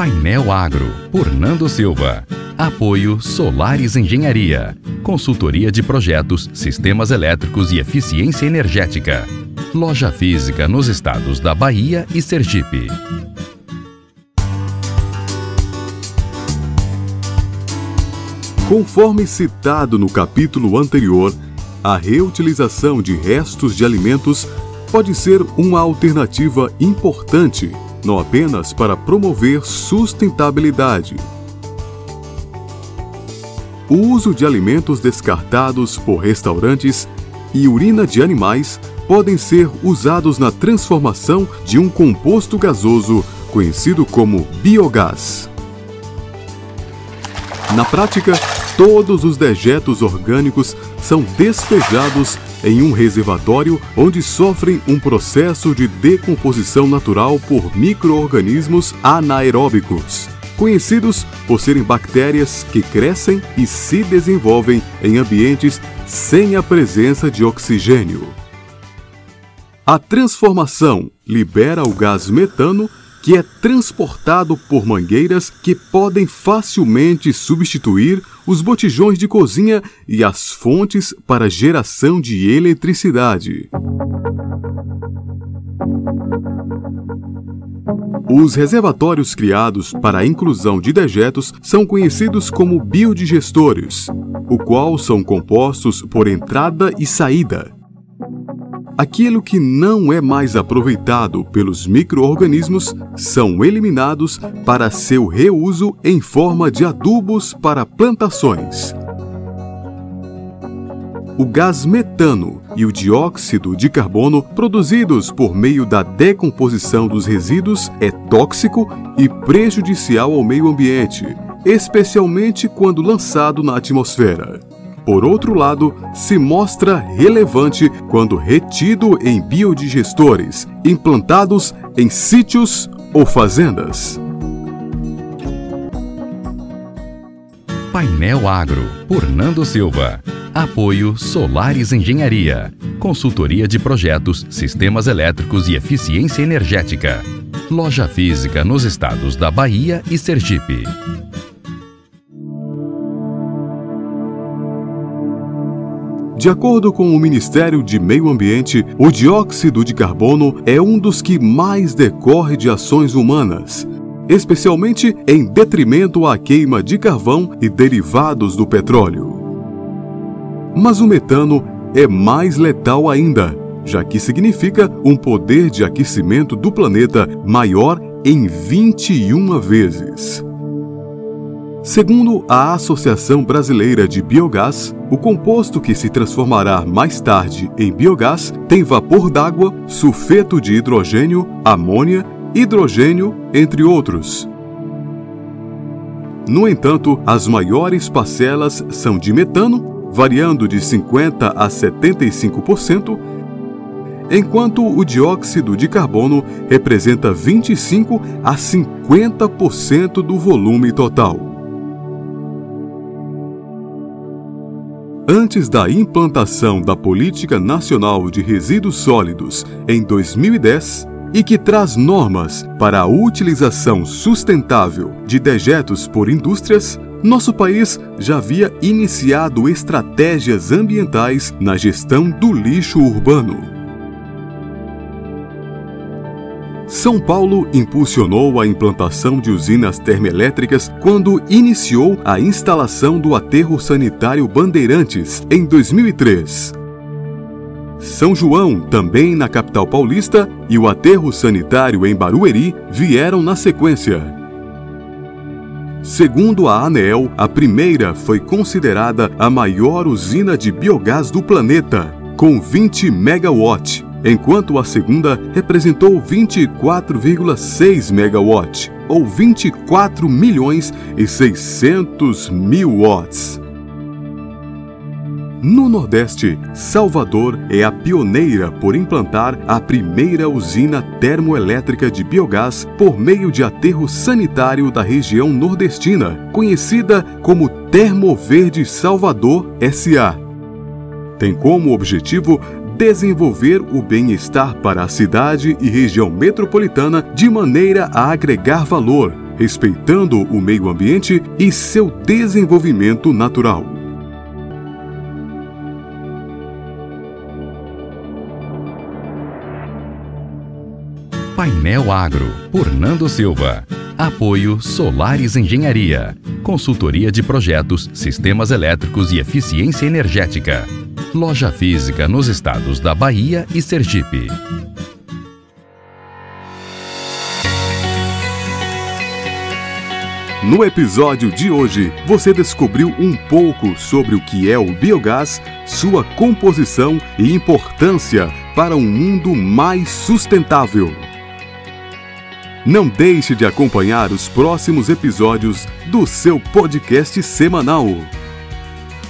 Painel Agro, por Nando Silva. Apoio Solares Engenharia. Consultoria de projetos, sistemas elétricos e eficiência energética. Loja física nos estados da Bahia e Sergipe. Conforme citado no capítulo anterior, a reutilização de restos de alimentos pode ser uma alternativa importante, não apenas para promover sustentabilidade. O uso de alimentos descartados por restaurantes e urina de animais podem ser usados na transformação de um composto gasoso conhecido como biogás. Na prática, todos os dejetos orgânicos são despejados em um reservatório onde sofrem um processo de decomposição natural por microorganismos anaeróbicos, conhecidos por serem bactérias que crescem e se desenvolvem em ambientes sem a presença de oxigênio. A transformação libera o gás metano que é transportado por mangueiras que podem facilmente substituir os botijões de cozinha e as fontes para geração de eletricidade. Os reservatórios criados para a inclusão de dejetos são conhecidos como biodigestores, o qual são compostos por entrada e saída Aquilo que não é mais aproveitado pelos microorganismos são eliminados para seu reuso em forma de adubos para plantações. O gás metano e o dióxido de carbono produzidos por meio da decomposição dos resíduos é tóxico e prejudicial ao meio ambiente, especialmente quando lançado na atmosfera por outro lado, se mostra relevante quando retido em biodigestores implantados em sítios ou fazendas. Painel Agro, por Nando Silva. Apoio Solares Engenharia. Consultoria de projetos, sistemas elétricos e eficiência energética. Loja física nos estados da Bahia e Sergipe. De acordo com o Ministério de Meio Ambiente, o dióxido de carbono é um dos que mais decorre de ações humanas, especialmente em detrimento à queima de carvão e derivados do petróleo. Mas o metano é mais letal ainda, já que significa um poder de aquecimento do planeta maior em 21 vezes. Segundo a Associação Brasileira de Biogás, o composto que se transformará mais tarde em biogás tem vapor d'água, sulfeto de hidrogênio, amônia, hidrogênio, entre outros. No entanto, as maiores parcelas são de metano, variando de 50 a 75%, enquanto o dióxido de carbono representa 25 a 50% do volume total. Antes da implantação da Política Nacional de Resíduos Sólidos em 2010, e que traz normas para a utilização sustentável de dejetos por indústrias, nosso país já havia iniciado estratégias ambientais na gestão do lixo urbano. São Paulo impulsionou a implantação de usinas termoelétricas quando iniciou a instalação do aterro sanitário Bandeirantes em 2003. São João, também na capital paulista, e o aterro sanitário em Barueri vieram na sequência. Segundo a ANEEL, a primeira foi considerada a maior usina de biogás do planeta, com 20 megawatts enquanto a segunda representou 24,6 megawatts, ou 24 milhões e 600 mil watts. No Nordeste, Salvador é a pioneira por implantar a primeira usina termoelétrica de biogás por meio de aterro sanitário da região nordestina, conhecida como Termoverde Salvador SA. Tem como objetivo desenvolver o bem-estar para a cidade e região metropolitana de maneira a agregar valor, respeitando o meio ambiente e seu desenvolvimento natural. Painel Agro, por Nando Silva. Apoio Solares Engenharia. Consultoria de projetos, sistemas elétricos e eficiência energética. Loja física nos estados da Bahia e Sergipe. No episódio de hoje, você descobriu um pouco sobre o que é o biogás, sua composição e importância para um mundo mais sustentável. Não deixe de acompanhar os próximos episódios do seu podcast semanal.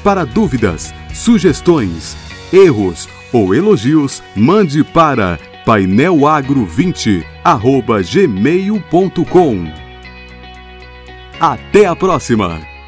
Para dúvidas, sugestões, erros ou elogios, mande para painelagro20@gmail.com. Até a próxima!